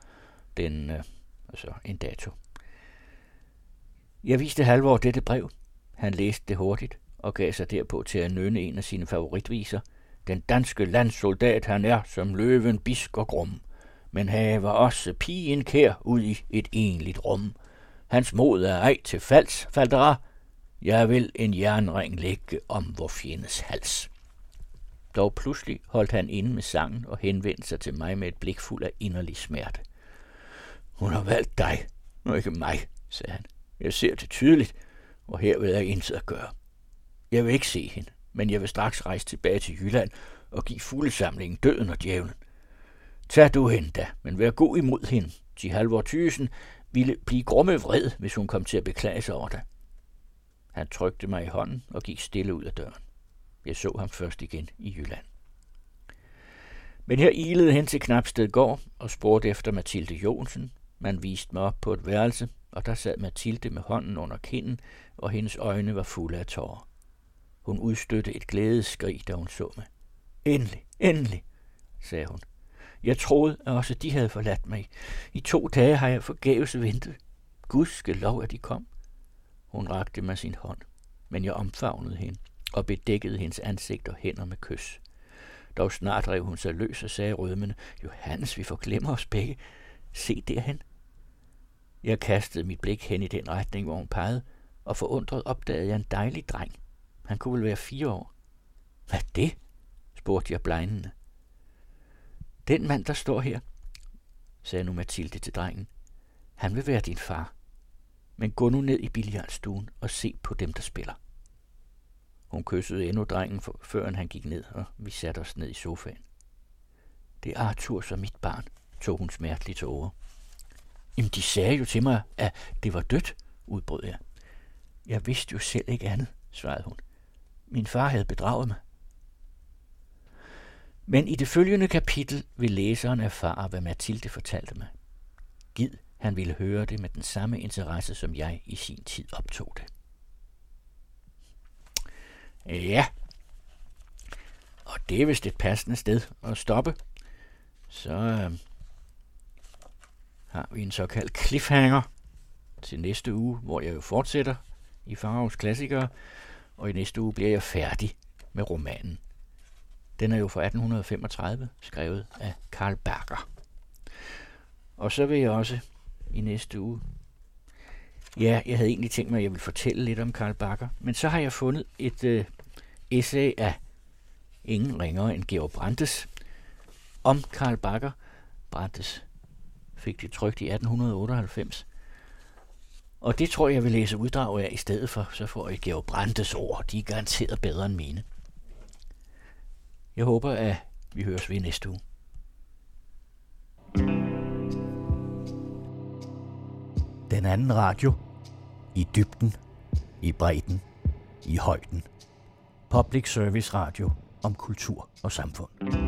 den, øh, altså en dato. Jeg viste Halvor dette brev. Han læste det hurtigt og gav sig derpå til at nynne en af sine favoritviser. Den danske landsoldat han er som løven, bisk og grum, men haver også pigen kær ud i et enligt rum. Hans mod er ej til falds, faldera. Jeg vil en jernring lægge om vor fjendes hals. Dog pludselig holdt han inde med sangen og henvendte sig til mig med et blik fuld af inderlig smerte. Hun har valgt dig, og ikke mig, sagde han. Jeg ser det tydeligt, og her vil jeg intet at gøre. Jeg vil ikke se hende, men jeg vil straks rejse tilbage til Jylland og give fuglesamlingen døden og djævlen. Tag du hende da, men vær god imod hende. De Halvor tysen ville blive grumme vred, hvis hun kom til at beklage sig over dig. Han trykte mig i hånden og gik stille ud af døren. Jeg så ham først igen i Jylland. Men her ilede hen til Knapsted gård og spurgte efter Mathilde Jonsen. Man viste mig op på et værelse, og der sad Mathilde med hånden under kinden, og hendes øjne var fulde af tårer. Hun udstødte et glædeskrig, da hun så mig. Endelig, endelig, sagde hun. Jeg troede, at også de havde forladt mig. I to dage har jeg forgæves ventet. Gudske lov, at de kom. Hun rakte mig sin hånd, men jeg omfavnede hende og bedækkede hendes ansigt og hænder med kys. Dog snart rev hun sig løs og sagde rødmende, Johannes, vi får os begge. Se derhen. Jeg kastede mit blik hen i den retning, hvor hun pegede, og forundret opdagede jeg en dejlig dreng. Han kunne vel være fire år. Hvad det? spurgte jeg blegnende. Den mand, der står her, sagde nu Mathilde til drengen, han vil være din far. Men gå nu ned i billiardstuen og se på dem, der spiller. Hun kyssede endnu drengen, før han gik ned, og vi satte os ned i sofaen. Det er Arthur som mit barn, tog hun smerteligt til over. Jamen, de sagde jo til mig, at det var dødt, udbrød jeg. Jeg vidste jo selv ikke andet, svarede hun. Min far havde bedraget mig. Men i det følgende kapitel vil læseren erfare, hvad Mathilde fortalte mig. Gid han ville høre det med den samme interesse, som jeg i sin tid optog det. Ja, og det er vist et passende sted at stoppe. Så øh, har vi en såkaldt cliffhanger til næste uge, hvor jeg jo fortsætter i Farhavs klassikere, og i næste uge bliver jeg færdig med romanen. Den er jo fra 1835, skrevet af Karl Berger. Og så vil jeg også i næste uge Ja, jeg havde egentlig tænkt mig, at jeg ville fortælle lidt om Karl Bakker, men så har jeg fundet et øh, essay af ingen ringere end Georg Brandes om Karl Bakker. Brandes fik det trygt i 1898. Og det tror jeg, jeg vil læse uddrag af i stedet for, så får I Georg Brandes ord. De er garanteret bedre end mine. Jeg håber, at vi høres ved næste uge. Den anden radio. I dybden. I bredden. I højden. Public Service Radio om kultur og samfund.